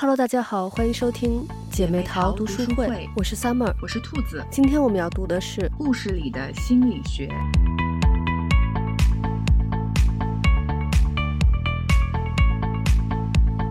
Hello，大家好，欢迎收听姐妹淘读书会，书会我是 Summer，我是兔子。今天我们要读的是故事里的心理学。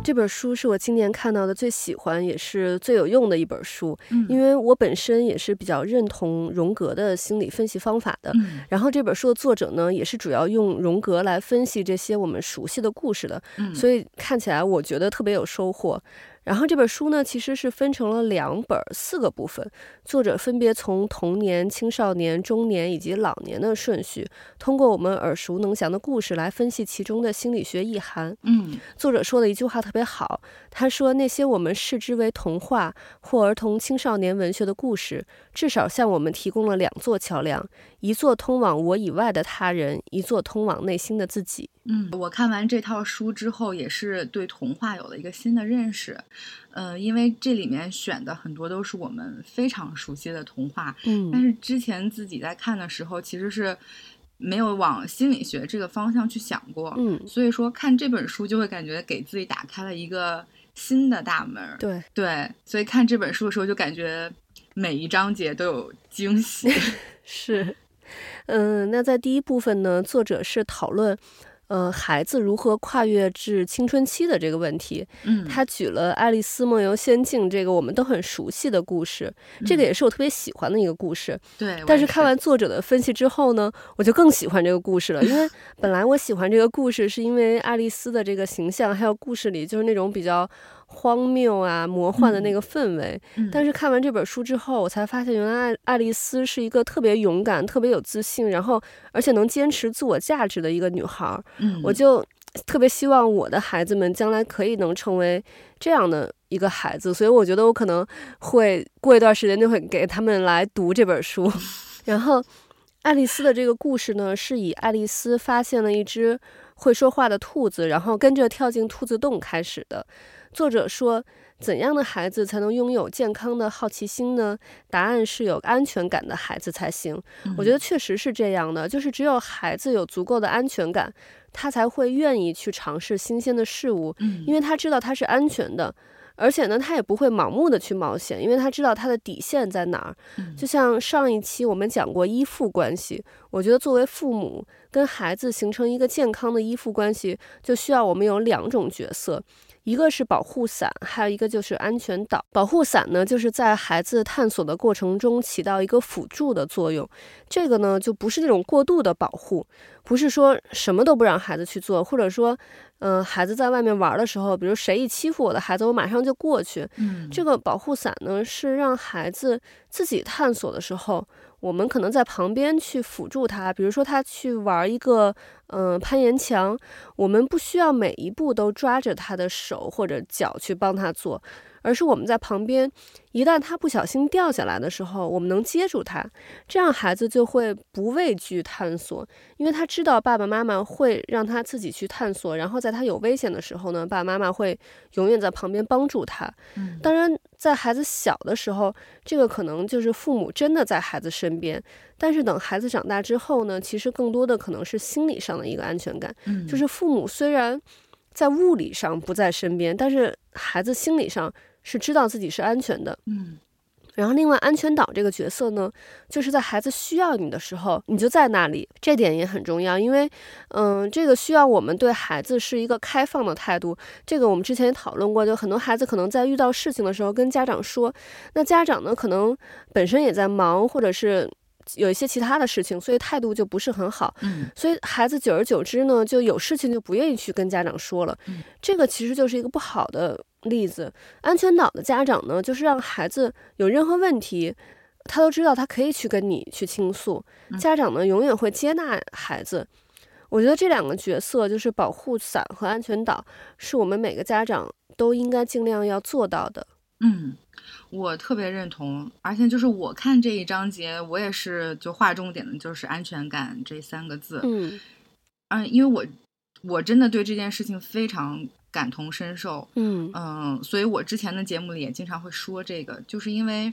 这本书是我今年看到的最喜欢也是最有用的一本书，嗯，因为我本身也是比较认同荣格的心理分析方法的。嗯，然后这本书的作者呢，也是主要用荣格来分析这些我们熟悉的故事的，嗯，所以看起来我觉得特别有收获。然后这本书呢，其实是分成了两本四个部分，作者分别从童年、青少年、中年以及老年的顺序，通过我们耳熟能详的故事来分析其中的心理学意涵。嗯，作者说的一句话特别好，他说那些我们视之为童话或儿童青少年文学的故事，至少向我们提供了两座桥梁，一座通往我以外的他人，一座通往内心的自己。嗯，我看完这套书之后，也是对童话有了一个新的认识。呃，因为这里面选的很多都是我们非常熟悉的童话，嗯，但是之前自己在看的时候，其实是没有往心理学这个方向去想过，嗯，所以说看这本书就会感觉给自己打开了一个新的大门。对对，所以看这本书的时候就感觉每一章节都有惊喜。是，嗯、呃，那在第一部分呢，作者是讨论。呃，孩子如何跨越至青春期的这个问题，嗯，他举了《爱丽丝梦游仙境》这个我们都很熟悉的故事，嗯、这个也是我特别喜欢的一个故事。对，但是看完作者的分析之后呢，我就更喜欢这个故事了，因为本来我喜欢这个故事是因为爱丽丝的这个形象，还有故事里就是那种比较。荒谬啊，魔幻的那个氛围。嗯，但是看完这本书之后，我才发现原来爱爱丽丝是一个特别勇敢、特别有自信，然后而且能坚持自我价值的一个女孩。嗯，我就特别希望我的孩子们将来可以能成为这样的一个孩子，所以我觉得我可能会过一段时间就会给他们来读这本书。然后，爱丽丝的这个故事呢，是以爱丽丝发现了一只会说话的兔子，然后跟着跳进兔子洞开始的。作者说，怎样的孩子才能拥有健康的好奇心呢？答案是有安全感的孩子才行。嗯。我觉得确实是这样的，就是只有孩子有足够的安全感，他才会愿意去尝试新鲜的事物，因为他知道他是安全的。而且呢，他也不会盲目的去冒险，因为他知道他的底线在哪儿。就像上一期我们讲过依附关系，我觉得作为父母跟孩子形成一个健康的依附关系，就需要我们有两种角色。一个是保护伞，还有一个就是安全岛。保护伞呢，就是在孩子探索的过程中起到一个辅助的作用。这个呢，就不是那种过度的保护，不是说什么都不让孩子去做，或者说，嗯、呃，孩子在外面玩的时候，比如谁一欺负我的孩子，我马上就过去。嗯，这个保护伞呢，是让孩子自己探索的时候。我们可能在旁边去辅助他，比如说他去玩一个，嗯、呃，攀岩墙，我们不需要每一步都抓着他的手或者脚去帮他做。而是我们在旁边，一旦他不小心掉下来的时候，我们能接住他，这样孩子就会不畏惧探索，因为他知道爸爸妈妈会让他自己去探索，然后在他有危险的时候呢，爸爸妈妈会永远在旁边帮助他。当然，在孩子小的时候，这个可能就是父母真的在孩子身边，但是等孩子长大之后呢，其实更多的可能是心理上的一个安全感，就是父母虽然在物理上不在身边，但是孩子心理上。是知道自己是安全的，嗯，然后另外安全岛这个角色呢，就是在孩子需要你的时候，你就在那里，这点也很重要，因为，嗯、呃，这个需要我们对孩子是一个开放的态度。这个我们之前也讨论过，就很多孩子可能在遇到事情的时候跟家长说，那家长呢可能本身也在忙，或者是。有一些其他的事情，所以态度就不是很好。嗯，所以孩子久而久之呢，就有事情就不愿意去跟家长说了。嗯，这个其实就是一个不好的例子。安全岛的家长呢，就是让孩子有任何问题，他都知道他可以去跟你去倾诉。家长呢，永远会接纳孩子。我觉得这两个角色，就是保护伞和安全岛，是我们每个家长都应该尽量要做到的。嗯。我特别认同，而且就是我看这一章节，我也是就划重点的，就是安全感这三个字。嗯，嗯，因为我我真的对这件事情非常感同身受。嗯嗯，所以我之前的节目里也经常会说这个，就是因为，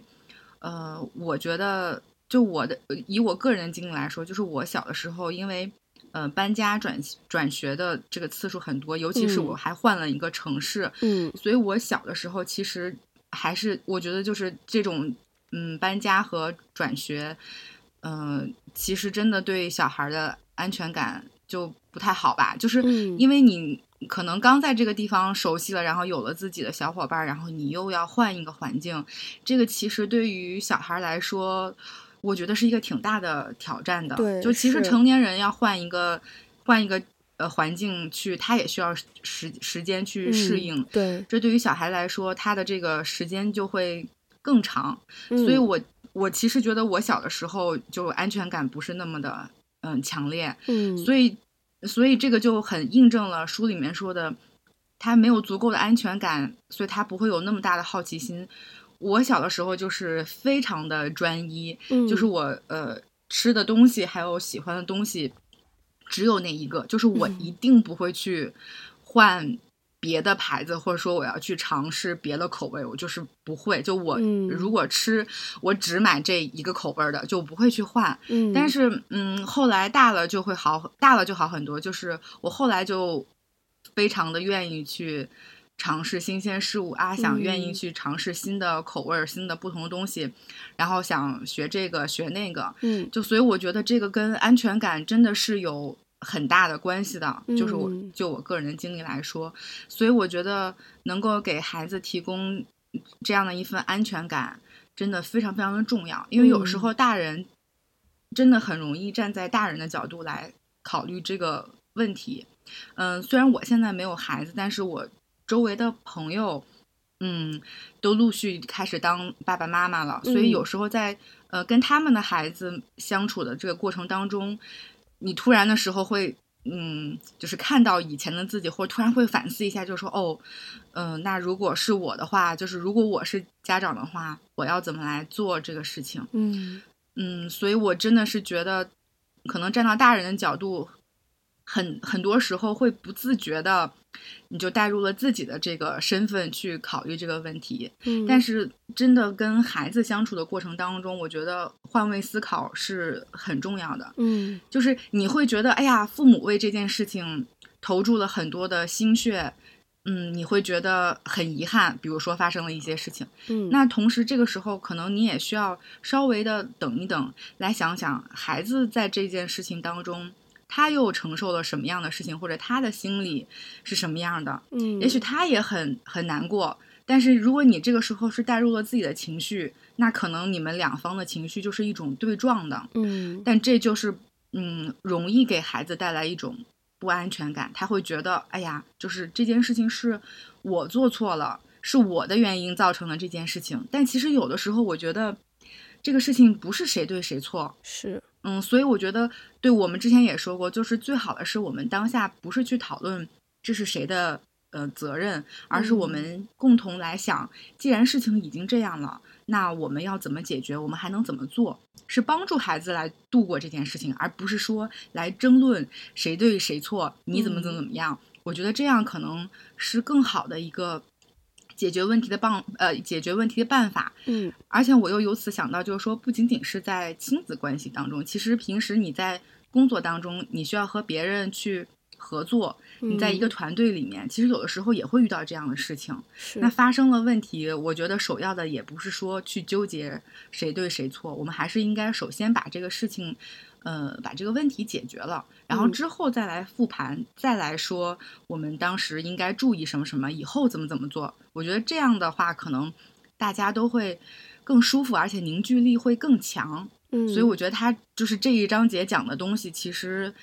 呃，我觉得就我的以我个人的经历来说，就是我小的时候，因为。呃搬家转转学的这个次数很多，尤其是我还换了一个城市，嗯，所以我小的时候其实还是我觉得就是这种嗯搬家和转学，嗯、呃，其实真的对小孩的安全感就不太好吧，就是因为你。可能刚在这个地方熟悉了，然后有了自己的小伙伴，然后你又要换一个环境，这个其实对于小孩来说，我觉得是一个挺大的挑战的。对，就其实成年人要换一个换一个呃环境去，他也需要时时间去适应。嗯。对，这对于小孩来说，他的这个时间就会更长。嗯。所以我我其实觉得我小的时候就安全感不是那么的嗯强烈。嗯，所以。所以这个就很印证了书里面说的，他没有足够的安全感，所以他不会有那么大的好奇心。我小的时候就是非常的专一，嗯、就是我呃吃的东西还有喜欢的东西只有那一个，就是我一定不会去换。别的牌子，或者说我要去尝试别的口味，我就是不会。就我如果吃，嗯、我只买这一个口味的，就不会去换。嗯，但是嗯，后来大了就会好，大了就好很多。就是我后来就非常的愿意去尝试新鲜事物啊，想愿意去尝试新的口味、嗯、新的不同的东西，然后想学这个学那个。嗯，就所以我觉得这个跟安全感真的是有。很大的关系的，就是我就我个人的经历来说，嗯，所以我觉得能够给孩子提供这样的一份安全感，真的非常非常的重要。因为有时候大人真的很容易站在大人的角度来考虑这个问题。嗯，虽然我现在没有孩子，但是我周围的朋友，嗯，都陆续开始当爸爸妈妈了，所以有时候在呃跟他们的孩子相处的这个过程当中。你突然的时候会，嗯，就是看到以前的自己，或者突然会反思一下，就是说，哦，嗯、呃，那如果是我的话，就是如果我是家长的话，我要怎么来做这个事情？嗯嗯，所以我真的是觉得，可能站到大人的角度。很很多时候会不自觉的，你就带入了自己的这个身份去考虑这个问题。嗯，但是真的跟孩子相处的过程当中，我觉得换位思考是很重要的。嗯，就是你会觉得，哎呀，父母为这件事情投注了很多的心血，嗯，你会觉得很遗憾。比如说发生了一些事情，嗯，那同时这个时候可能你也需要稍微的等一等，来想想孩子在这件事情当中。他又承受了什么样的事情，或者他的心里是什么样的？嗯，也许他也很很难过。但是如果你这个时候是带入了自己的情绪，那可能你们两方的情绪就是一种对撞的。嗯，但这就是嗯，容易给孩子带来一种不安全感。他会觉得，哎呀，就是这件事情是我做错了，是我的原因造成了这件事情。但其实有的时候，我觉得这个事情不是谁对谁错，是。嗯，所以我觉得，对我们之前也说过，就是最好的是我们当下不是去讨论这是谁的呃责任，而是我们共同来想，既然事情已经这样了，那我们要怎么解决？我们还能怎么做？是帮助孩子来度过这件事情，而不是说来争论谁对谁错，你怎么怎么怎么样。我觉得这样可能是更好的一个。解决问题的办呃，解决问题的办法，嗯，而且我又由此想到，就是说，不仅仅是在亲子关系当中，其实平时你在工作当中，你需要和别人去合作，你在一个团队里面，嗯，其实有的时候也会遇到这样的事情。是。那发生了问题，我觉得首要的也不是说去纠结谁对谁错，我们还是应该首先把这个事情。呃，把这个问题解决了，然后之后再来复盘，嗯，再来说我们当时应该注意什么什么，以后怎么怎么做。我觉得这样的话，可能大家都会更舒服，而且凝聚力会更强。嗯，所以我觉得他就是这一章节讲的东西，其实。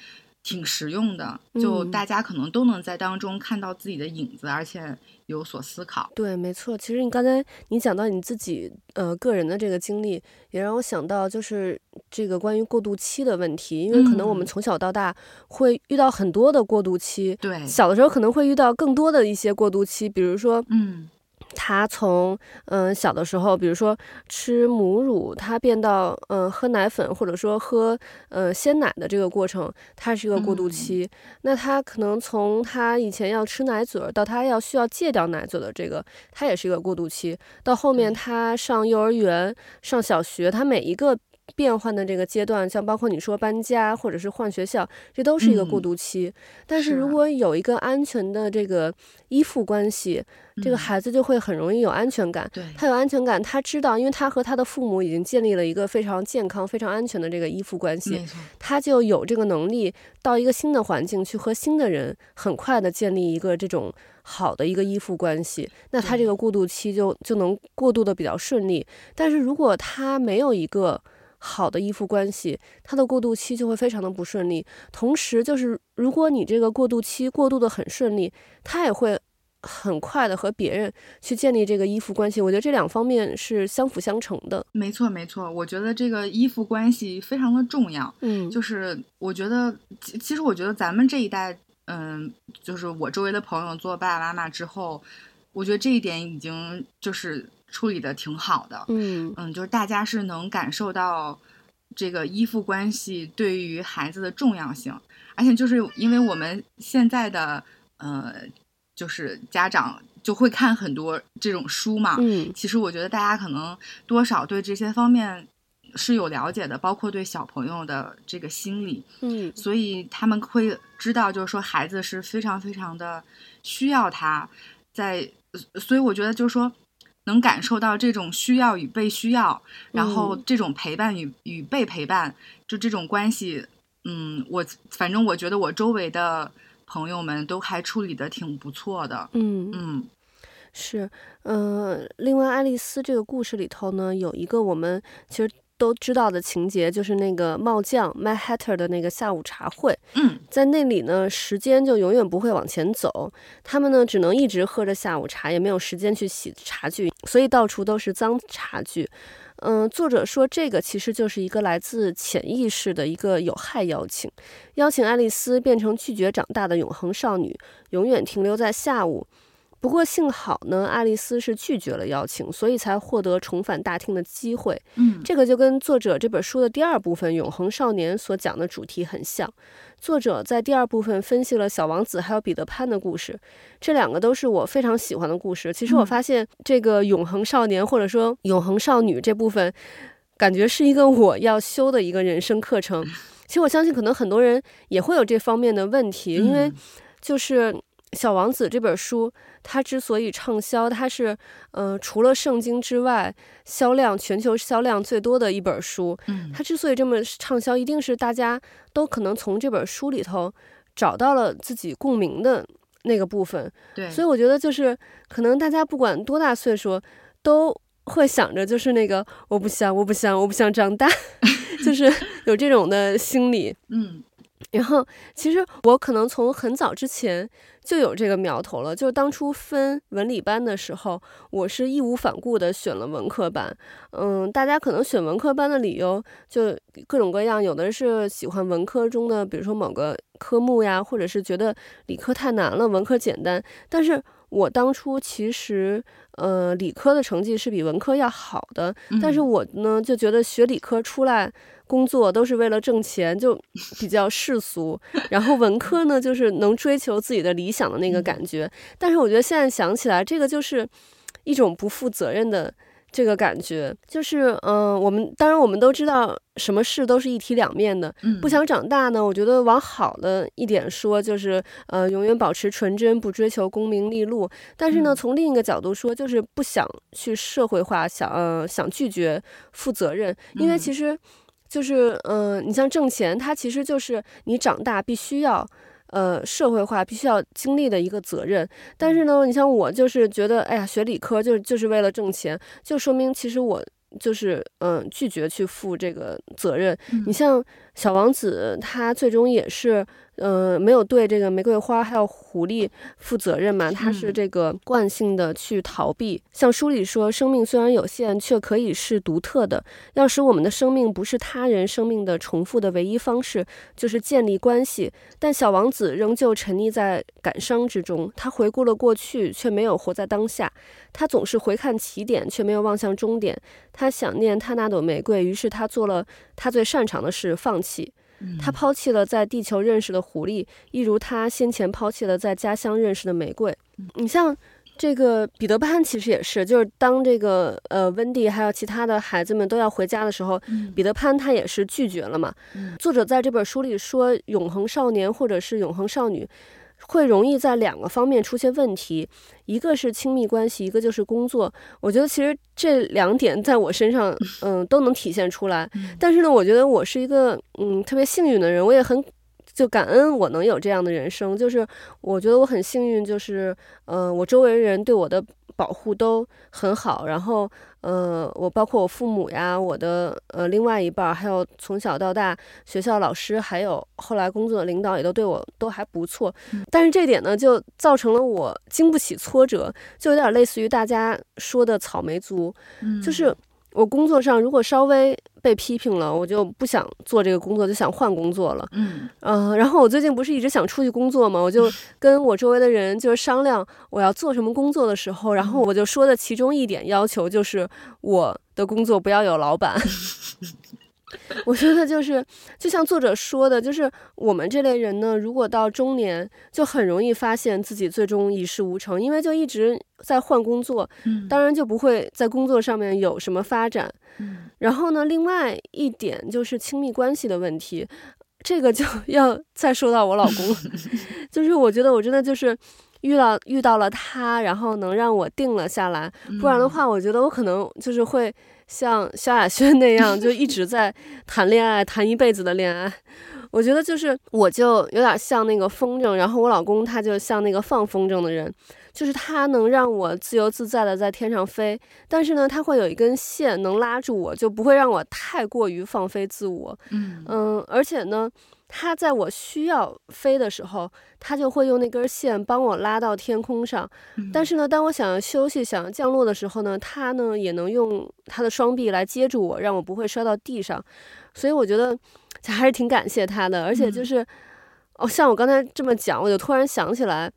挺实用的，就大家可能都能在当中看到自己的影子，嗯、而且有所思考。对，没错。其实你刚才你讲到你自己呃个人的这个经历，也让我想到就是这个关于过渡期的问题，因为可能我们从小到大会遇到很多的过渡期，对、嗯，小的时候可能会遇到更多的一些过渡期，比如说，嗯。他从嗯、呃、小的时候，比如说吃母乳，他变到嗯、呃、喝奶粉，或者说喝呃鲜奶的这个过程，它是一个过渡期。嗯、那他可能从他以前要吃奶嘴儿，到他要需要戒掉奶嘴的这个，他也是一个过渡期。到后面他上幼儿园、上小学，他每一个变换的这个阶段，像包括你说搬家或者是换学校，这都是一个过渡期。嗯、但是如果有一个安全的这个依附关系，这个孩子就会很容易有安全感。对、嗯，他有安全感，他知道，因为他和他的父母已经建立了一个非常健康、非常安全的这个依附关系，他就有这个能力到一个新的环境去和新的人很快的建立一个这种好的一个依附关系。那他这个过渡期就就能过渡的比较顺利。但是如果他没有一个好的依附关系，他的过渡期就会非常的不顺利。同时，就是如果你这个过渡期过渡的很顺利，他也会很快的和别人去建立这个依附关系。我觉得这两方面是相辅相成的。没错，没错。我觉得这个依附关系非常的重要。嗯，就是我觉得，其实我觉得咱们这一代，嗯，就是我周围的朋友做爸爸妈妈之后，我觉得这一点已经就是。处理的挺好的，嗯。嗯，就是大家是能感受到这个依附关系对于孩子的重要性，而且就是因为我们现在的呃，就是家长就会看很多这种书嘛，嗯，其实我觉得大家可能多少对这些方面是有了解的，包括对小朋友的这个心理，嗯，所以他们会知道，就是说孩子是非常非常的需要他在，所以我觉得就是说。能感受到这种需要与被需要，然后这种陪伴与、嗯、与被陪伴，就这种关系，嗯，我反正我觉得我周围的朋友们都还处理的挺不错的，嗯嗯，是，嗯、呃，另外爱丽丝这个故事里头呢，有一个我们其实。都知道的情节就是那个帽匠 Mad Hatter 的那个下午茶会。嗯，在那里呢，时间就永远不会往前走，他们呢只能一直喝着下午茶，也没有时间去洗茶具，所以到处都是脏茶具。嗯，作者说这个其实就是一个来自潜意识的一个有害邀请，邀请爱丽丝变成拒绝长大的永恒少女，永远停留在下午。不过幸好呢，爱丽丝是拒绝了邀请，所以才获得重返大厅的机会。嗯，这个就跟作者这本书的第二部分《永恒少年》所讲的主题很像。作者在第二部分分析了小王子还有彼得潘的故事，这两个都是我非常喜欢的故事。其实我发现这个永恒少年或者说永恒少女这部分，感觉是一个我要修的一个人生课程。其实我相信可能很多人也会有这方面的问题，因为就是。《小王子》这本书，它之所以畅销，它是，呃，除了圣经之外，销量全球销量最多的一本书。嗯，它之所以这么畅销，一定是大家都可能从这本书里头找到了自己共鸣的那个部分。对，所以我觉得就是可能大家不管多大岁数，都会想着就是那个我不想，我不想，我不想长大，就是有这种的心理。嗯。然后，其实我可能从很早之前就有这个苗头了。就是当初分文理班的时候，我是义无反顾的选了文科班。嗯，大家可能选文科班的理由就各种各样，有的是喜欢文科中的，比如说某个科目呀，或者是觉得理科太难了，文科简单。但是我当初其实，呃，理科的成绩是比文科要好的，但是我呢就觉得学理科出来。工作都是为了挣钱，就比较世俗。然后文科呢，就是能追求自己的理想的那个感觉。但是我觉得现在想起来，这个就是一种不负责任的这个感觉。就是，嗯、呃，我们当然我们都知道，什么事都是一体两面的。不想长大呢，我觉得往好的一点说，就是呃，永远保持纯真，不追求功名利禄。但是呢，从另一个角度说，就是不想去社会化，想呃想拒绝负责任，因为其实。就是，嗯、呃，你像挣钱，它其实就是你长大必须要，呃，社会化必须要经历的一个责任。但是呢，你像我就是觉得，哎呀，学理科就是就是为了挣钱，就说明其实我就是，嗯、呃，拒绝去负这个责任。你像小王子，他最终也是。呃，没有对这个玫瑰花还有狐狸负责任嘛？他是这个惯性的去逃避。像书里说，生命虽然有限，却可以是独特的。要使我们的生命不是他人生命的重复的唯一方式，就是建立关系。但小王子仍旧沉溺在感伤之中，他回顾了过去，却没有活在当下。他总是回看起点，却没有望向终点。他想念他那朵玫瑰，于是他做了他最擅长的事，放弃。他抛弃了在地球认识的狐狸，一如他先前抛弃了在家乡认识的玫瑰。你像这个彼得潘其实也是，就是当这个呃温蒂还有其他的孩子们都要回家的时候，嗯、彼得潘他也是拒绝了嘛。嗯、作者在这本书里说，永恒少年或者是永恒少女，会容易在两个方面出现问题，一个是亲密关系，一个就是工作。我觉得其实这两点在我身上，嗯、呃，都能体现出来。但是呢，我觉得我是一个嗯特别幸运的人，我也很。就感恩我能有这样的人生，就是我觉得我很幸运，就是呃，我周围人对我的保护都很好，然后呃，我包括我父母呀，我的呃另外一半，还有从小到大学校老师，还有后来工作的领导也都对我都还不错，但是这点呢，就造成了我经不起挫折，就有点类似于大家说的草莓族，就是。我工作上如果稍微被批评了，我就不想做这个工作，就想换工作了。嗯，呃，然后我最近不是一直想出去工作嘛？我就跟我周围的人就是商量我要做什么工作的时候，然后我就说的其中一点要求就是我的工作不要有老板。我觉得就是，就像作者说的，就是我们这类人呢，如果到中年，就很容易发现自己最终一事无成，因为就一直在换工作，当然就不会在工作上面有什么发展。然后呢，另外一点就是亲密关系的问题，这个就 要再说到我老公，就是我觉得我真的就是遇到遇到了他，然后能让我定了下来，不然的话，我觉得我可能就是会。像萧亚轩那样，就一直在谈恋爱，谈一辈子的恋爱。我觉得就是，我就有点像那个风筝，然后我老公他就像那个放风筝的人，就是他能让我自由自在的在天上飞，但是呢，他会有一根线能拉住我，就不会让我太过于放飞自我。嗯嗯，而且呢。他在我需要飞的时候，它就会用那根线帮我拉到天空上。但是呢，当我想要休息、想要降落的时候呢，它呢也能用它的双臂来接住我，让我不会摔到地上。所以我觉得还是挺感谢它的。而且就是，哦，像我刚才这么讲，我就突然想起来。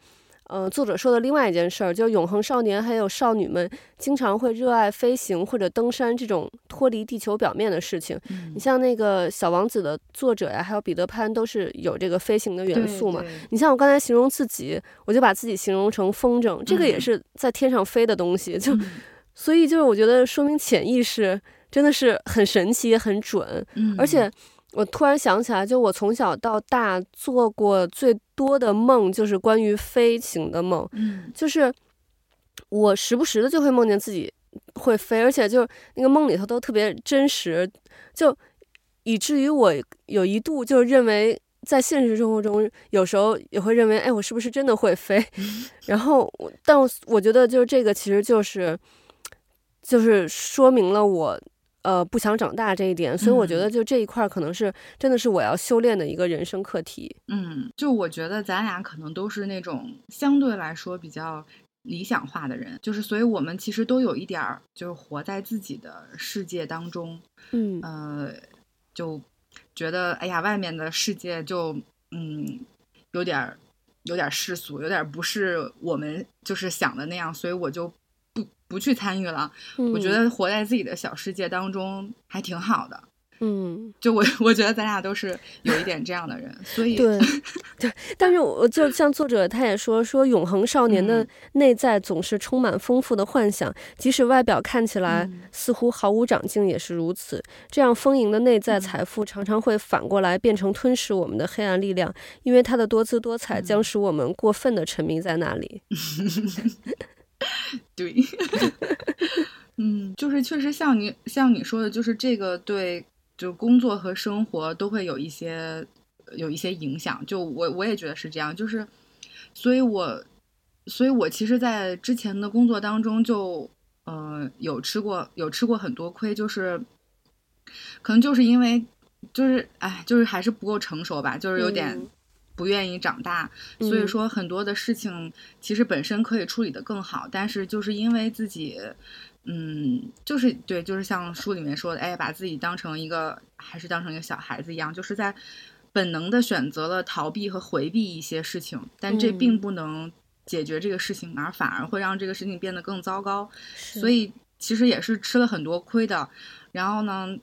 呃，作者说的另外一件事儿，就是永恒少年还有少女们经常会热爱飞行或者登山这种脱离地球表面的事情。嗯、你像那个小王子的作者呀，还有彼得潘，都是有这个飞行的元素嘛。你像我刚才形容自己，我就把自己形容成风筝，这个也是在天上飞的东西。嗯、就所以就是我觉得说明潜意识真的是很神奇也很准，嗯、而且。我突然想起来，就我从小到大做过最多的梦，就是关于飞行的梦。嗯，就是我时不时的就会梦见自己会飞，而且就那个梦里头都特别真实，就以至于我有一度就认为，在现实生活中有时候也会认为，哎，我是不是真的会飞？然后，但我我觉得，就是这个其实就是，就是说明了我。呃，不想长大这一点，所以我觉得就这一块可能是真的是我要修炼的一个人生课题。嗯，就我觉得咱俩可能都是那种相对来说比较理想化的人，就是所以我们其实都有一点儿就是活在自己的世界当中。嗯，呃，就觉得哎呀，外面的世界就嗯有点儿有点世俗，有点不是我们就是想的那样，所以我就。不去参与了，嗯、我觉得活在自己的小世界当中还挺好的。嗯，就我 我觉得咱俩都是有一点这样的人，所以对 对。但是我就像作者他也说，说永恒少年的内在总是充满丰富的幻想，嗯、即使外表看起来似乎毫无长进，也是如此。嗯、这样丰盈的内在财富常常会反过来变成吞噬我们的黑暗力量，因为它的多姿多彩将使我们过分的沉迷在那里。对，嗯，就是确实像你像你说的，就是这个对，就工作和生活都会有一些有一些影响。就我我也觉得是这样，就是，所以我所以我其实，在之前的工作当中就，就呃有吃过有吃过很多亏，就是可能就是因为就是哎，就是还是不够成熟吧，就是有点。嗯不愿意长大，所以说很多的事情其实本身可以处理得更好，嗯、但是就是因为自己，嗯，就是对，就是像书里面说的，哎，把自己当成一个还是当成一个小孩子一样，就是在本能的选择了逃避和回避一些事情，但这并不能解决这个事情，而反而会让这个事情变得更糟糕，所以其实也是吃了很多亏的。然后呢，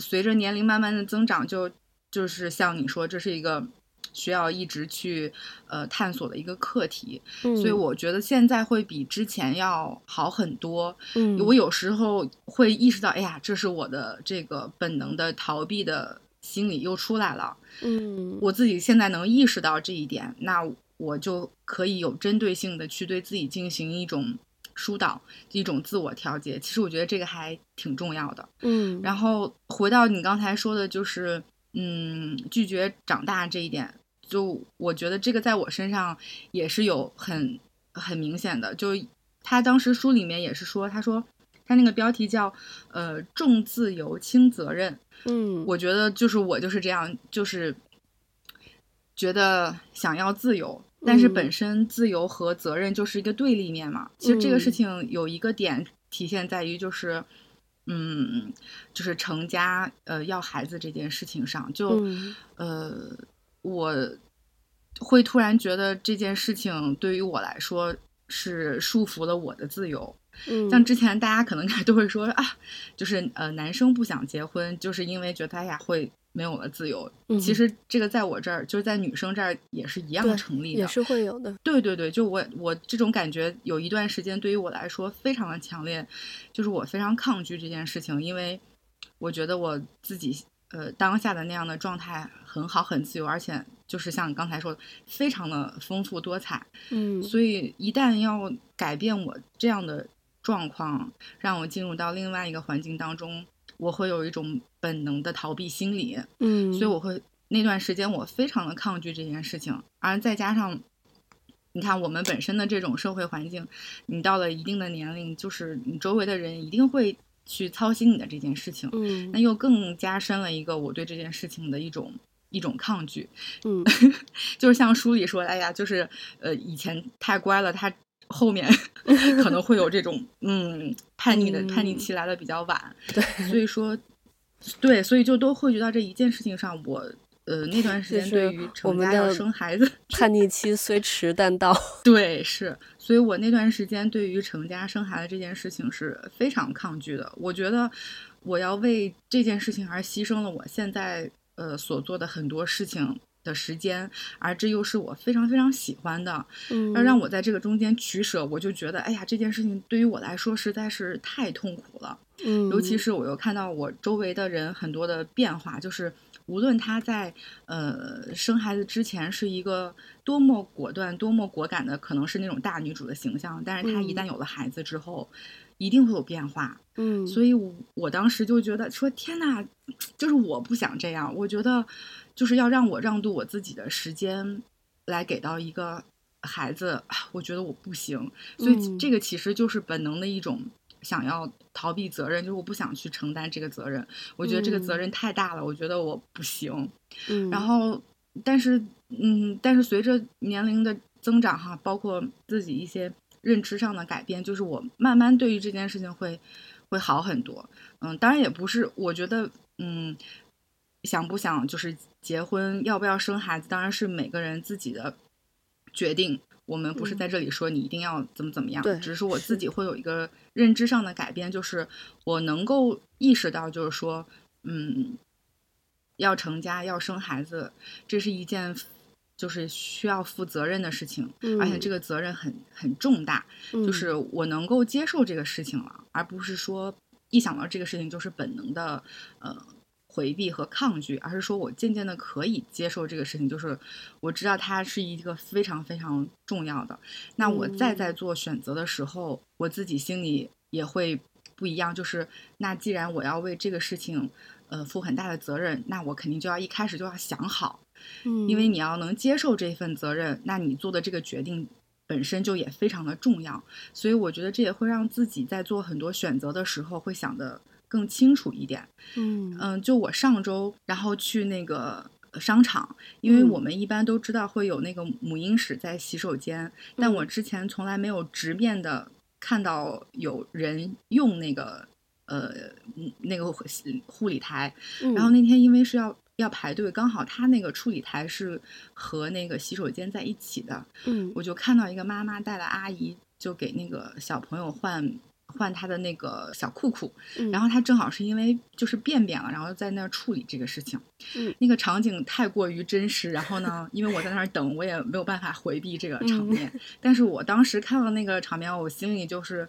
随着年龄慢慢的增长就，就就是像你说，这是一个。需要一直去呃探索的一个课题。嗯，所以我觉得现在会比之前要好很多。嗯，我有时候会意识到，哎呀，这是我的这个本能的逃避的心理又出来了。嗯，我自己现在能意识到这一点，那我就可以有针对性的去对自己进行一种。疏导一种自我调节，其实我觉得这个还挺重要的。嗯，然后回到你刚才说的，就是嗯，拒绝长大这一点，就我觉得这个在我身上也是有很很明显的。就他当时书里面也是说，他说他那个标题叫呃重自由轻责任。嗯，我觉得就是我就是这样，就是觉得想要自由。但是本身自由和责任就是一个对立面嘛。其实这个事情有一个点体现在于就是，嗯，就是成家呃要孩子这件事情上，就呃我会突然觉得这件事情对于我来说是束缚了我的自由。嗯像之前大家可能 都会说啊，就是呃男生不想结婚，就是因为觉得他俩会。没有了自由，其实这个在我这儿，就是在女生这儿也是一样成立的，也是会有的。对对对，就我我这种感觉有一段时间对于我来说非常的强烈，就是我非常抗拒这件事情，因为我觉得我自己呃当下的那样的状态很好，很自由，而且就是像你刚才说的，非常的丰富多彩。嗯，所以一旦要改变我这样的状况，让我进入到另外一个环境当中。我会有一种本能的逃避心理，嗯，所以我会那段时间我非常的抗拒这件事情，而再加上，你看我们本身的这种社会环境，你到了一定的年龄，就是你周围的人一定会去操心你的这件事情，嗯，那又更加深了一个我对这件事情的一种一种抗拒，嗯，就是像书里说，哎呀，就是呃以前太乖了，他。后面 可能会有这种嗯叛逆的叛逆期来的比较晚，对，所以说对，所以就都汇聚到这一件事情上。我呃那段时间对于成家要生孩子，叛逆期虽迟但到，对，是，所以我那段时间对于成家生孩子这件事情是非常抗拒的。我觉得我要为这件事情而牺牲了我现在呃所做的很多事情的时间，而这又是我非常非常喜欢的，嗯，要让我在这个中间取舍，我就觉得，哎呀，这件事情对于我来说实在是太痛苦了，嗯，尤其是我又看到我周围的人很多的变化，就是无论他在呃生孩子之前是一个多么果断、多么果敢的，可能是那种大女主的形象，但是她一旦有了孩子之后，嗯，一定会有变化，嗯，所以我我当时就觉得说，天呐，就是我不想这样，我觉得。就是要让我让渡我自己的时间，来给到一个孩子，我觉得我不行，所以这个其实就是本能的一种想要逃避责任，就是我不想去承担这个责任，我觉得这个责任太大了，我觉得我不行。嗯，然后，但是，嗯，但是随着年龄的增长哈，包括自己一些认知上的改变，就是我慢慢对于这件事情会会好很多。嗯，当然也不是，我觉得，嗯。想不想就是结婚，要不要生孩子，当然是每个人自己的决定。我们不是在这里说你一定要怎么怎么样，对，只是我自。己会有一个认知上的改变，就是我能够意识到，就是说，嗯，要成家要生孩子，这是一件就是需要负责任的事情，而且这个责任很很重大，就是我能够接受这个事情了，而不是说一想到这个事情就是本能的，呃。回避和抗拒，而是说我渐渐的可以接受这个事情，就是我知道它是一个非常非常重要的。那我再在做选择的时候，嗯，我自己心里也会不一样。就是那既然我要为这个事情，呃，负很大的责任，那我肯定就要一开始就要想好，嗯，因为你要能接受这份责任，那你做的这个决定本身就也非常的重要。所以我觉得这也会让自己在做很多选择的时候会想的。更清楚一点，嗯。嗯，就我上周然后去那个商场，因为我们一般都知道会有那个母婴室在洗手间，嗯，但我之前从来没有直面的看到有人用那个呃那个护理台，嗯，然后那天因为是要要排队，刚好他那个处理台是和那个洗手间在一起的，嗯，我就看到一个妈妈带了阿姨，就给那个小朋友换。换他的那个小裤裤，嗯、然后他正好是因为就是便便了，然后在那儿处理这个事情。嗯，那个场景太过于真实，然后呢，因为我在那儿等，我也没有办法回避这个场面。嗯、但是我当时看到那个场面，我心里就是，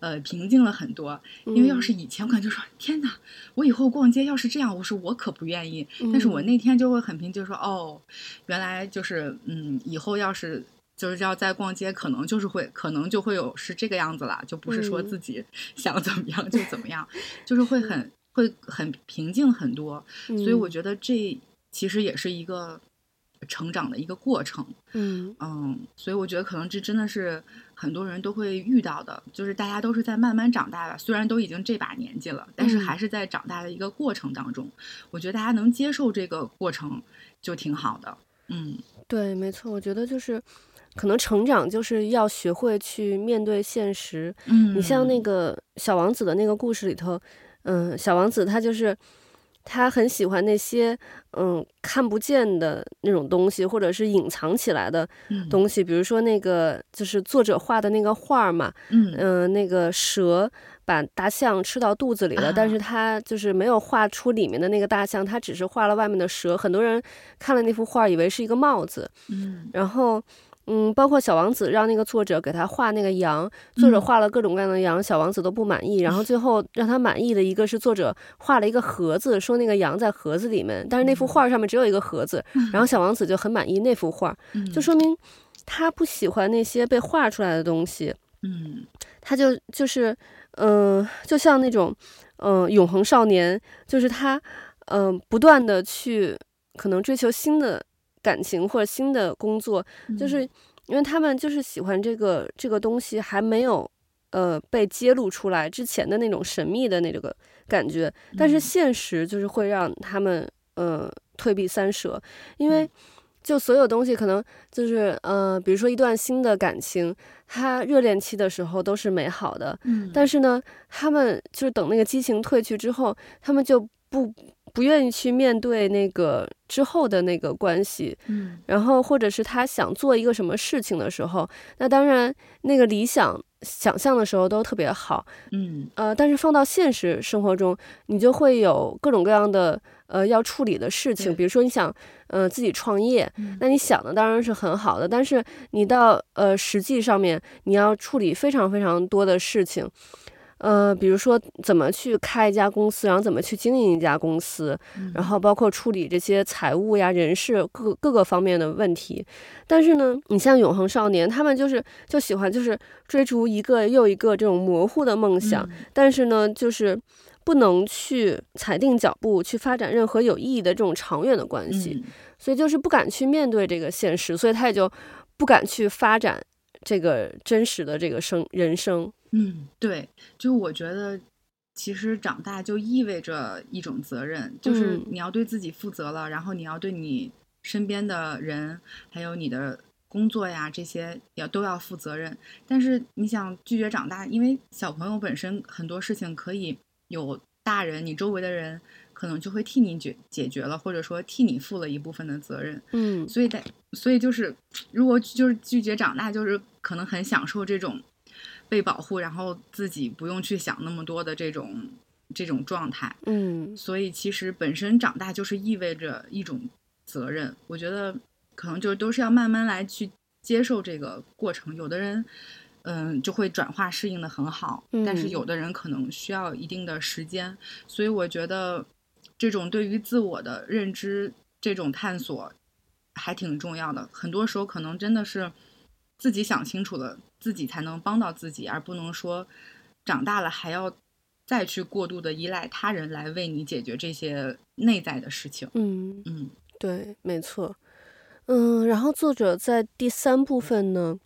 呃，平静了很多。因为要是以前，我可能就说：“嗯、天哪，我以后逛街要是这样，我说我可不愿意。嗯”但是我那天就会很平静说：“哦，原来就是，嗯，以后要是。”就是要在逛街，可能就是会，可能就会有是这个样子了，就不是说自己 想怎么样就怎么样，嗯、就是会很会很平静很多。嗯、所以我觉得这其实也是一个成长的一个过程。嗯嗯，所以我觉得可能这真的是很多人都会遇到的，就是大家都是在慢慢长大吧，虽然都已经这把年纪了，但是还是在长大的一个过程当中。嗯、我觉得大家能接受这个过程就挺好的。嗯，对，没错，我觉得就是。可能成长就是要学会去面对现实。嗯，你像那个小王子的那个故事里头，嗯，小王子他就是他很喜欢那些嗯看不见的那种东西，或者是隐藏起来的东西，嗯、比如说那个就是作者画的那个画嘛，嗯、呃，那个蛇把大象吃到肚子里了，啊、但是他就是没有画出里面的那个大象，他只是画了外面的蛇。很多人看了那幅画，以为是一个帽子。嗯，然后。嗯，包括小王子让那个作者给他画那个羊，作者画了各种各样的羊，嗯、小王子都不满意。然后最后让他满意的一个是作者画了一个盒子，说那个羊在盒子里面，但是那幅画上面只有一个盒子。嗯、然后小王子就很满意那幅画，嗯、就说明他不喜欢那些被画出来的东西。嗯，他就就是，嗯、呃，就像那种，嗯、呃，永恒少年，就是他，嗯、呃，不断的去可能追求新的。感情或者新的工作，就是因为他们就是喜欢这个这个东西还没有呃被揭露出来之前的那种神秘的那个感觉，但是现实就是会让他们呃退避三舍，因为就所有东西可能就是呃比如说一段新的感情，他热恋期的时候都是美好的，嗯，但是呢，他们就是等那个激情褪去之后，他们就不。不愿意去面对那个之后的那个关系，嗯，然后或者是他想做一个什么事情的时候，那当然那个理想想象的时候都特别好，嗯，呃，但是放到现实生活中，你就会有各种各样的呃要处理的事情，比如说你想呃自己创业，嗯，那你想的当然是很好的，但是你到呃实际上面你要处理非常非常多的事情。呃，比如说怎么去开一家公司，然后怎么去经营一家公司，嗯、然后包括处理这些财务呀、人事各各个方面的问题。但是呢，你像永恒少年，他们就是就喜欢就是追逐一个又一个这种模糊的梦想，嗯、但是呢，就是不能去踩定脚步去发展任何有意义的这种长远的关系，嗯、所以就是不敢去面对这个现实，所以他也就不敢去发展这个真实的这个生人生。嗯，对，就我觉得，其实长大就意味着一种责任，就是你要对自己负责了，嗯、然后你要对你身边的人，还有你的工作呀这些，要都要负责任。但是你想拒绝长大，因为小朋友本身很多事情可以有大人，你周围的人可能就会替你解解决了，或者说替你负了一部分的责任。嗯，所以在，所以就是，如果就是拒绝长大，就是可能很享受这种。被保护，然后自己不用去想那么多的这种这种状态，嗯，所以其实本身长大就是意味着一种责任。我觉得可能就都是要慢慢来去接受这个过程。有的人，嗯，就会转化适应的很好，嗯，但是有的人可能需要一定的时间。所以我觉得这种对于自我的认知，这种探索还挺重要的。很多时候可能真的是自己想清楚了。自己才能帮到自己，而不能说长大了还要再去过度的依赖他人来为你解决这些内在的事情。嗯嗯，对，没错。嗯，然后作者在第三部分呢，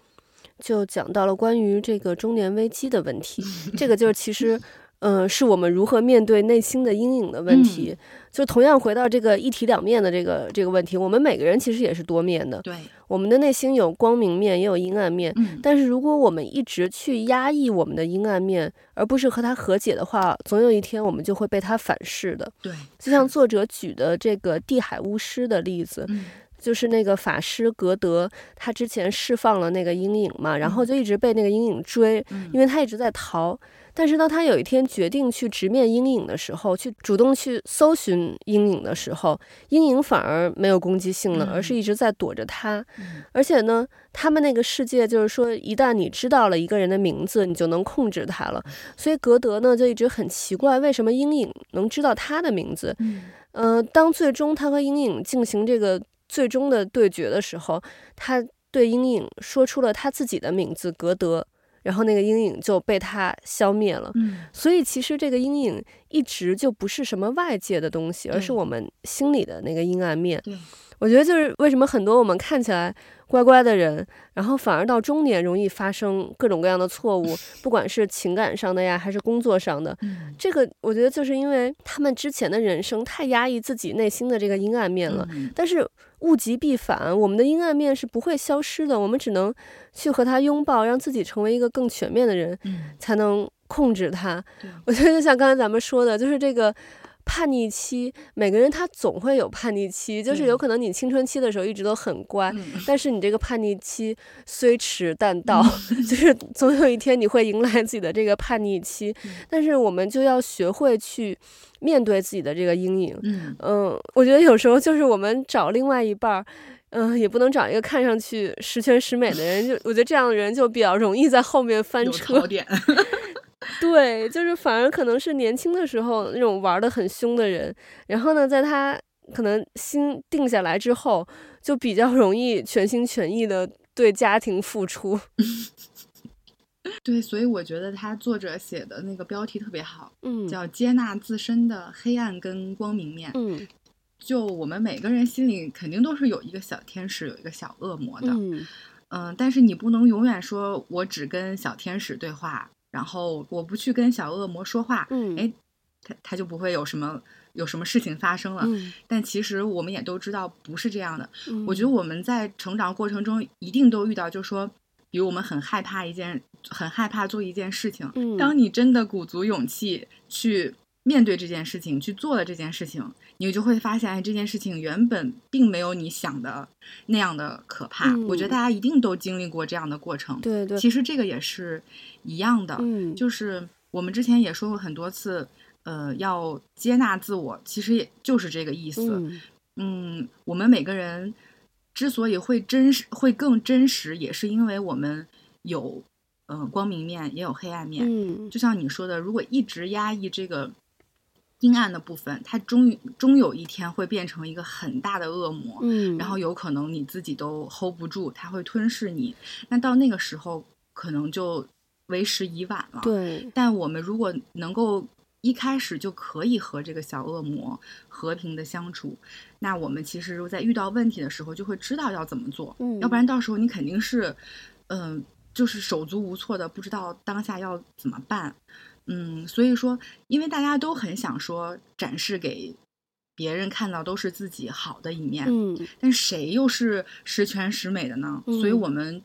就讲到了关于这个中年危机的问题。这个就是其实。嗯、呃，是我们如何面对内心的阴影的问题。嗯、就同样回到这个一体两面的这个这个问题，我们每个人其实也是多面的。对，我们的内心有光明面，也有阴暗面。嗯、但是如果我们一直去压抑我们的阴暗面，而不是和它和解的话，总有一天我们就会被它反噬的。对，就像作者举的这个地海巫师的例子。嗯就是那个法师格德，他之前释放了那个阴影嘛，然后就一直被那个阴影追，因为他一直在逃。但是当他有一天决定去直面阴影的时候，去主动去搜寻阴影的时候，阴影反而没有攻击性了，而是一直在躲着他。而且呢，他们那个世界就是说，一旦你知道了一个人的名字，你就能控制他了。所以格德呢就一直很奇怪，为什么阴影能知道他的名字？嗯，呃，当最终他和阴影进行这个最终的对决的时候，他对阴影说出了他自己的名字格德。然后那个阴影就被他消灭了，嗯，所以其实这个阴影一直就不是什么外界的东西，而是我们心里的那个阴暗面。对，我觉得就是为什么很多我们看起来乖乖的人，然后反而到中年容易发生各种各样的错误，不管是情感上的呀，还是工作上的，嗯，这个我觉得就是因为他们之前的人生太压抑自己内心的这个阴暗面了，嗯，但是。物极必反，我们的阴暗面是不会消失的，我们只能去和他拥抱，让自己成为一个更全面的人，嗯，才能控制他。我觉得就像刚才咱们说的，就是这个。叛逆期，每个人他总会有叛逆期，就是有可能你青春期的时候一直都很乖，嗯、但是你这个叛逆期虽迟但到，嗯、就是总有一天你会迎来自己的这个叛逆期，嗯、但是我们就要学会去面对自己的这个阴影。嗯，嗯，我觉得有时候就是我们找另外一半儿，嗯，也不能找一个看上去十全十美的人，就我觉得这样的人就比较容易在后面翻车。对，就是反而可能是年轻的时候那种玩的很凶的人，然后呢，在他可能心定下来之后，就比较容易全心全意的对家庭付出。对，所以我觉得他作者写的那个标题特别好，嗯，叫接纳自身的黑暗跟光明面。嗯，就我们每个人心里肯定都是有一个小天使，有一个小恶魔的。嗯，嗯，但是你不能永远说我只跟小天使对话。然后我不去跟小恶魔说话，嗯，哎，他他就不会有什么有什么事情发生了。嗯，但其实我们也都知道不是这样的。嗯，我觉得我们在成长过程中一定都遇到，就是说，比如我们很害怕一件，很害怕做一件事情。嗯，当你真的鼓足勇气去面对这件事情，去做了这件事情。你就会发现，哎，这件事情原本并没有你想的那样的可怕。嗯，我觉得大家一定都经历过这样的过程。对对，其实这个也是一样的。嗯，就是我们之前也说过很多次，呃，要接纳自我，其实也就是这个意思。嗯，嗯，我们每个人之所以会真实，会更真实，也是因为我们有，呃，光明面，也有黑暗面。嗯，就像你说的，如果一直压抑这个。阴暗的部分，它终于终有一天会变成一个很大的恶魔，嗯，然后有可能你自己都 hold 不住，它会吞噬你。那到那个时候，可能就为时已晚了。对。但我们如果能够一开始就可以和这个小恶魔和平的相处，那我们其实在遇到问题的时候就会知道要怎么做。嗯。要不然到时候你肯定是，嗯、呃，就是手足无措的，不知道当下要怎么办。嗯，所以说，因为大家都很想说展示给别人看到都是自己好的一面，嗯，但谁又是十全十美的呢？嗯，所以我们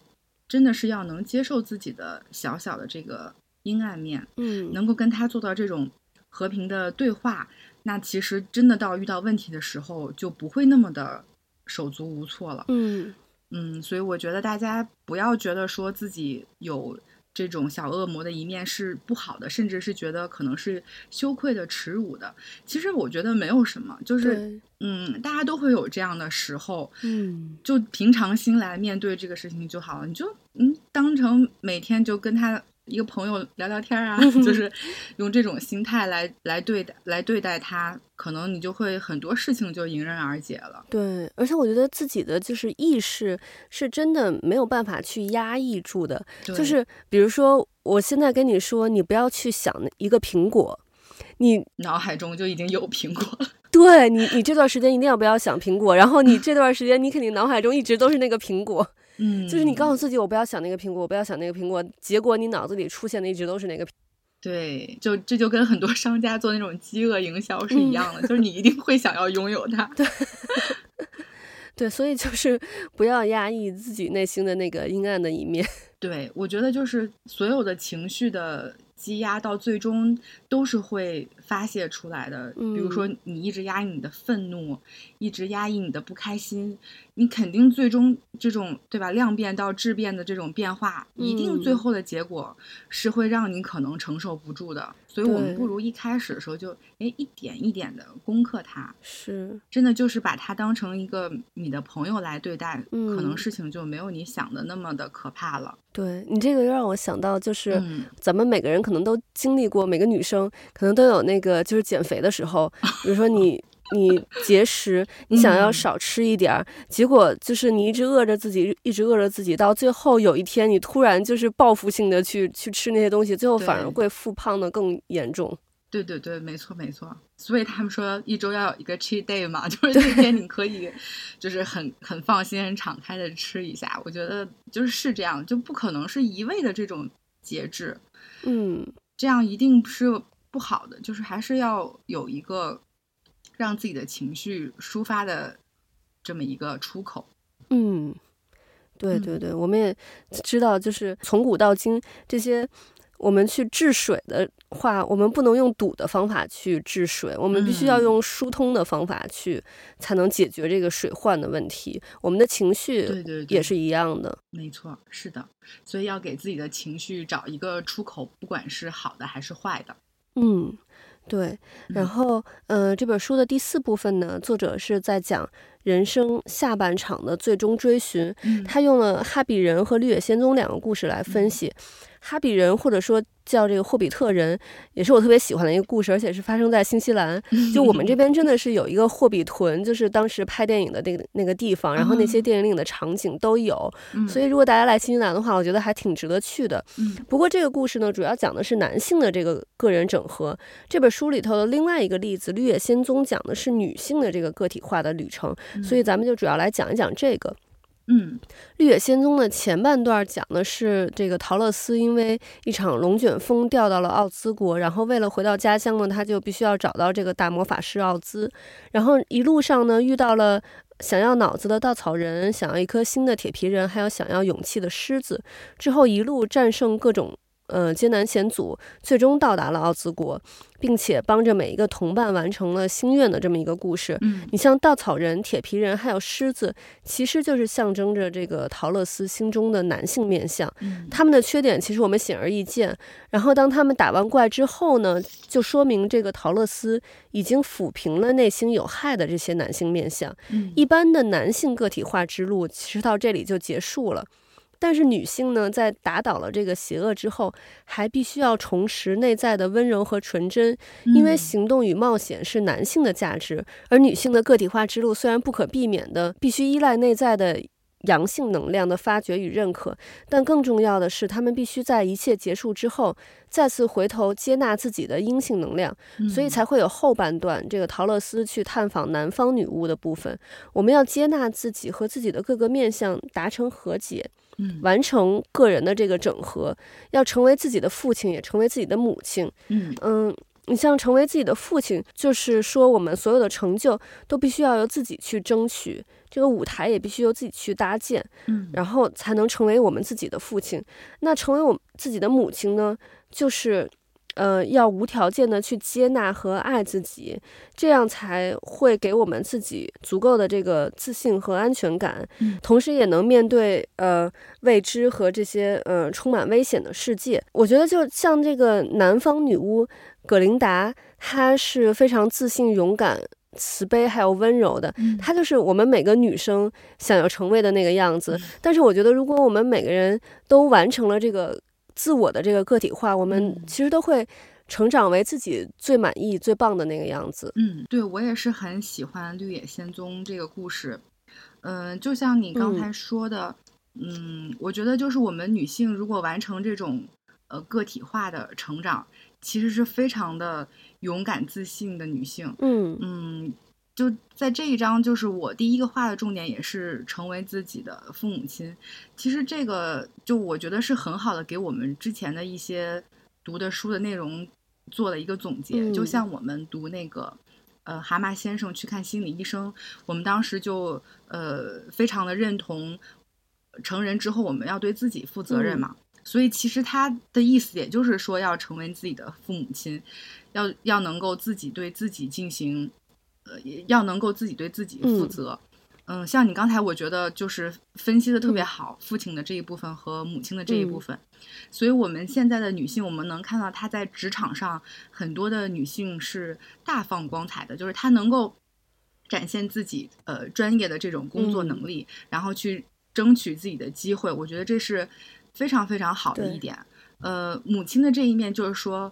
真的是要能接受自己的小小的这个阴暗面，嗯，能够跟他做到这种和平的对话，那其实真的到遇到问题的时候就不会那么的手足无措了，嗯嗯，所以我觉得大家不要觉得说自己有。这种小恶魔的一面是不好的，甚至是觉得可能是羞愧的、耻辱的。其实我觉得没有什么，就是嗯，大家都会有这样的时候，嗯，就平常心来面对这个事情就好了。你就嗯，当成每天就跟他。一个朋友聊聊天啊，就是用这种心态来来对待来对待他，可能你就会很多事情就迎刃而解了。对，而且我觉得自己的就是意识是真的没有办法去压抑住的。就是比如说，我现在跟你说，你不要去想一个苹果，你脑海中就已经有苹果了。对你，你这段时间一定要不要想苹果，然后你这段时间你肯定脑海中一直都是那个苹果。嗯，就是你告诉自己，我不要想那个苹果，我不要想那个苹果，结果你脑子里出现的一直都是那个苹果。对，就这就跟很多商家做那种饥饿营销是一样的，嗯、就是你一定会想要拥有它。对，对，所以就是不要压抑自己内心的那个阴暗的一面。对，我觉得就是所有的情绪的积压到最终都是会发泄出来的。嗯、比如说，你一直压抑你的愤怒，一直压抑你的不开心。你肯定最终这种对吧，量变到质变的这种变化，一定最后的结果是会让你可能承受不住的。所以我们不如一开始的时候就哎一点一点的攻克它，是真的就是把它当成一个你的朋友来对待，嗯，可能事情就没有你想的那么的可怕了。对，你这个让我想到，就是咱们每个人可能都经历过，每个女生可能都有那个就是减肥的时候，比如说 你。你节食，你想要少吃一点儿，嗯，结果就是你一直饿着自己，一直饿着自己，到最后有一天你突然就是报复性的去去吃那些东西，最后反而会复胖的更严重。对对对，没错没错。所以他们说一周要有一个 cheat day 嘛，就是那天你可以就是很很放心、很敞开的吃一下。我觉得就是是这样，就不可能是一味的这种节制，嗯，这样一定是不好的。就是还是要有一个。让自己的情绪抒发的这么一个出口，嗯，对对对，嗯，我们也知道，就是从古到今，这些我们去治水的话，我们不能用堵的方法去治水，我们必须要用疏通的方法去，才能解决这个水患的问题。我们的情绪，对对，也是一样的，没错，是的，所以要给自己的情绪找一个出口，不管是好的还是坏的，嗯。对，然后，嗯、呃，这本书的第四部分呢，作者是在讲人生下半场的最终追寻。他用了哈比人和绿野仙踪两个故事来分析。哈比人，或者说叫这个霍比特人，也是我特别喜欢的一个故事，而且是发生在新西兰。就我们这边真的是有一个霍比屯，就是当时拍电影的那个那个地方，然后那些电影里的场景都有。所以如果大家来新西兰的话，我觉得还挺值得去的。不过这个故事呢，主要讲的是男性的这个个人整合。这本书里头的另外一个例子《绿野仙踪》讲的是女性的这个个体化的旅程，所以咱们就主要来讲一讲这个。嗯，《绿野仙踪》的前半段讲的是这个桃乐丝因为一场龙卷风掉到了奥兹国，然后为了回到家乡呢，他就必须要找到这个大魔法师奥兹，然后一路上呢遇到了想要脑子的稻草人，想要一颗心的铁皮人，还有想要勇气的狮子，之后一路战胜各种。呃，艰难险阻，最终到达了奥兹国，并且帮着每一个同伴完成了心愿的这么一个故事。嗯，你像稻草人、铁皮人还有狮子，其实就是象征着这个陶乐斯心中的男性面相。嗯，他们的缺点其实我们显而易见。然后当他们打完怪之后呢，就说明这个陶乐斯已经抚平了内心有害的这些男性面相。嗯，一般的男性个体化之路其实到这里就结束了。但是女性呢，在打倒了这个邪恶之后，还必须要重拾内在的温柔和纯真，因为行动与冒险是男性的价值，而女性的个体化之路虽然不可避免的必须依赖内在的阳性能量的发掘与认可，但更重要的是，她们必须在一切结束之后，再次回头接纳自己的阴性能量，所以才会有后半段这个陶乐斯去探访南方女巫的部分。我们要接纳自己和自己的各个面相达成和解。完成个人的这个整合，要成为自己的父亲，也成为自己的母亲。嗯嗯，你像成为自己的父亲，就是说我们所有的成就都必须要由自己去争取，这个舞台也必须由自己去搭建。嗯，然后才能成为我们自己的父亲。那成为我们自己的母亲呢，就是。呃，要无条件的去接纳和爱自己，这样才会给我们自己足够的这个自信和安全感，嗯，同时也能面对呃未知和这些呃充满危险的世界。我觉得就像这个南方女巫葛琳达，她是非常自信、勇敢、慈悲还有温柔的，她就是我们每个女生想要成为的那个样子。但是我觉得，如果我们每个人都完成了这个。自我的这个个体化，我们其实都会成长为自己最满意、最棒的那个样子。嗯，对，我也是很喜欢《绿野仙踪》这个故事。嗯、呃，就像你刚才说的，嗯，嗯，我觉得就是我们女性如果完成这种呃个体化的成长，其实是非常的勇敢、自信的女性。嗯嗯。就在这一章，就是我第一个画的重点，也是成为自己的父母亲。其实这个，就我觉得是很好的，给我们之前的一些读的书的内容做了一个总结。就像我们读那个，呃，蛤蟆先生去看心理医生，我们当时就呃非常的认同，成人之后我们要对自己负责任嘛。所以其实他的意思，也就是说要成为自己的父母亲，要要能够自己对自己进行。呃，要能够自己对自己负责，嗯，像你刚才，我觉得就是分析的特别好，父亲的这一部分和母亲的这一部分。嗯、所以，我们现在的女性，我们能看到她在职场上很多的女性是大放光彩的，就是她能够展现自己呃专业的这种工作能力，嗯、然后去争取自己的机会。我觉得这是非常非常好的一点。呃，母亲的这一面就是说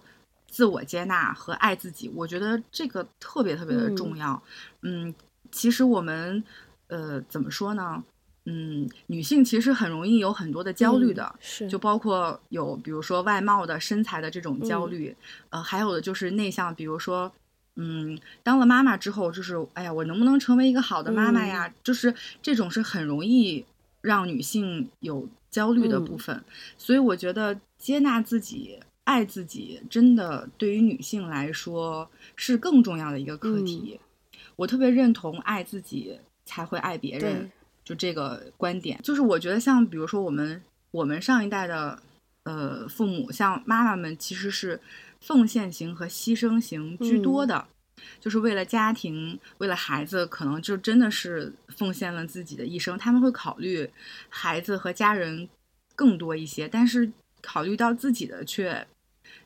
自我接纳和爱自己，我觉得这个特别特别的重要。嗯，嗯，其实我们。呃，怎么说呢？嗯，女性其实很容易有很多的焦虑的，嗯、是就包括有比如说外貌的、身材的这种焦虑，嗯、呃，还有的就是内向，比如说，嗯，当了妈妈之后，就是哎呀，我能不能成为一个好的妈妈呀？嗯、就是这种是很容易让女性有焦虑的部分，嗯、所以我觉得接纳自己、爱自己，真的对于女性来说是更重要的一个课题。嗯、我特别认同爱自己。才会爱别人，就这个观点，就是我觉得像比如说我们我们上一代的呃父母，像妈妈们其实是奉献型和牺牲型居多的，嗯、就是为了家庭，为了孩子，可能就真的是奉献了自己的一生。他们会考虑孩子和家人更多一些，但是考虑到自己的却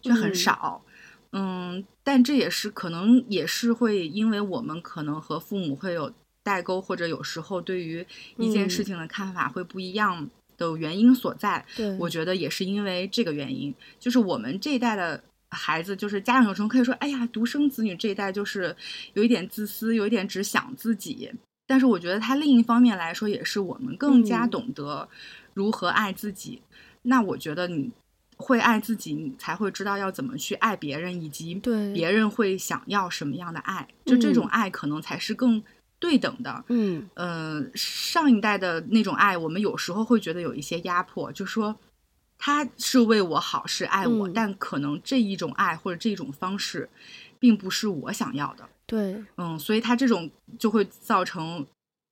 却很少。嗯，嗯，但这也是可能也是会因为我们可能和父母会有。代沟或者有时候对于一件事情的看法会不一样的原因所在，对，我觉得也是因为这个原因。就是我们这一代的孩子，就是家长有时候可以说，哎呀，独生子女这一代就是有一点自私，有一点只想自己。但是我觉得他另一方面来说，也是我们更加懂得如何爱自己。嗯、那我觉得你会爱自己，你才会知道要怎么去爱别人，以及别人会想要什么样的爱。就这种爱，可能才是更。对等的，嗯，呃，上一代的那种爱，我们有时候会觉得有一些压迫，就说他是为我好，是爱我，嗯、但可能这一种爱或者这种方式，并不是我想要的。对，嗯，所以他这种就会造成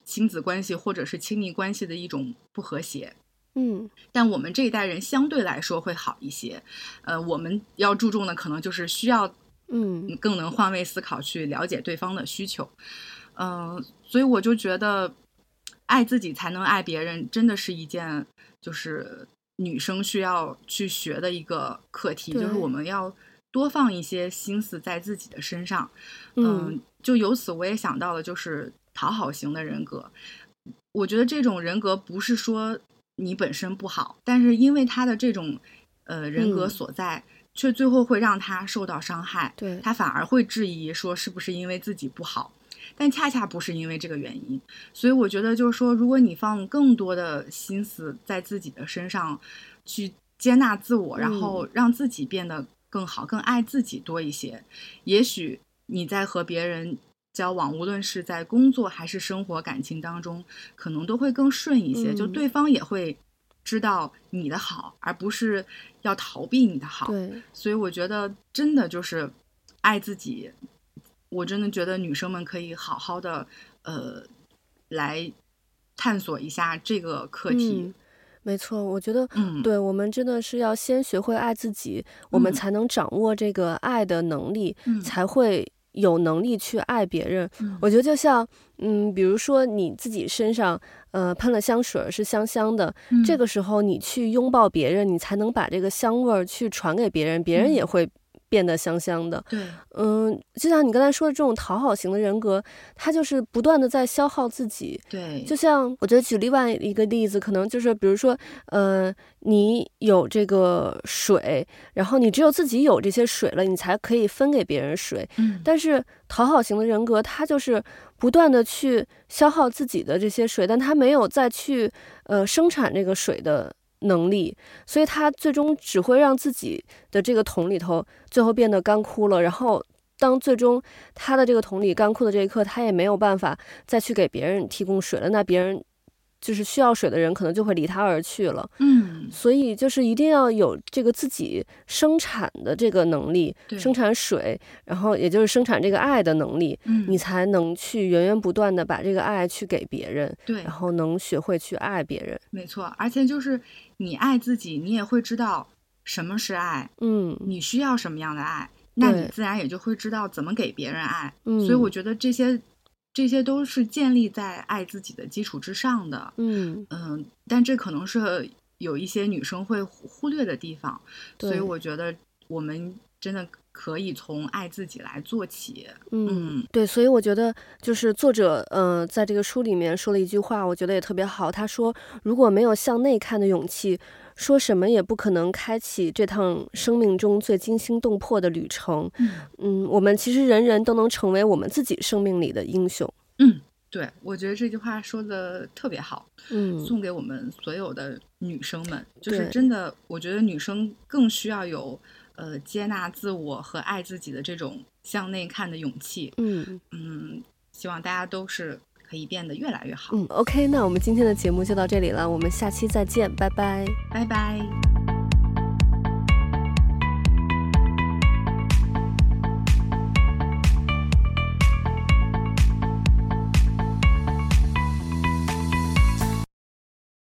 亲子关系或者是亲密关系的一种不和谐。嗯，但我们这一代人相对来说会好一些，呃，我们要注重的可能就是需要，嗯，更能换位思考去了解对方的需求。嗯、呃，所以我就觉得，爱自己才能爱别人，真的是一件就是女生需要去学的一个课题，就是我们要多放一些心思在自己的身上。嗯、呃，就由此我也想到了，就是讨好型的人格。我觉得这种人格不是说你本身不好，但是因为他的这种呃人格所在，嗯、却最后会让他受到伤害。对，他反而会质疑说，是不是因为自己不好？但恰恰不是因为这个原因，所以我觉得就是说，如果你放更多的心思在自己的身上，去接纳自我，然后让自己变得更好，更爱自己多一些，也许你在和别人交往，无论是在工作还是生活感情当中，可能都会更顺一些，就对方也会知道你的好，而不是要逃避你的好。对，所以我觉得真的就是爱自己。我真的觉得女生们可以好好的，呃，来探索一下这个课题。嗯，没错，我觉得，嗯，对，我们真的是要先学会爱自己，嗯，我们才能掌握这个爱的能力，嗯，才会有能力去爱别人。嗯，我觉得就像，嗯，比如说你自己身上，呃，喷了香水是香香的，嗯，这个时候你去拥抱别人，你才能把这个香味儿去传给别人，别人也会。变得香香的，对，嗯，就像你刚才说的这种讨好型的人格，他就是不断的在消耗自己，对，就像我觉得举另外一个例子，可能就是比如说，呃，你有这个水，然后你只有自己有这些水了，你才可以分给别人水，嗯，但是讨好型的人格，他就是不断的去消耗自己的这些水，但他没有再去呃生产这个水的。能力，所以他最终只会让自己的这个桶里头最后变得干枯了。然后，当最终他的这个桶里干枯的这一刻，他也没有办法再去给别人提供水了。那别人。就是需要水的人，可能就会离他而去了。嗯，所以就是一定要有这个自己生产的这个能力，对生产水，然后也就是生产这个爱的能力，嗯，你才能去源源不断的把这个爱去给别人，对，然后能学会去爱别人。没错，而且就是你爱自己，你也会知道什么是爱，嗯，你需要什么样的爱，那你自然也就会知道怎么给别人爱。嗯，所以我觉得这些。这些都是建立在爱自己的基础之上的。嗯嗯，但这可能是有一些女生会忽略的地方，所以我觉得我们真的可以从爱自己来做起。嗯，对，所以我觉得就是作者，嗯、呃，在这个书里面说了一句话，我觉得也特别好。他说：“如果没有向内看的勇气，说什么也不可能开启这趟生命中最惊心动魄的旅程。”嗯，嗯，我们其实人人都能成为我们自己生命里的英雄。嗯。对，我觉得这句话说的特别好，嗯，送给我们所有的女生们，就是真的，我觉得女生更需要有呃接纳自我和爱自己的这种向内看的勇气，嗯嗯，希望大家都是可以变得越来越好。嗯，OK，那我们今天的节目就到这里了，我们下期再见，拜拜，拜拜。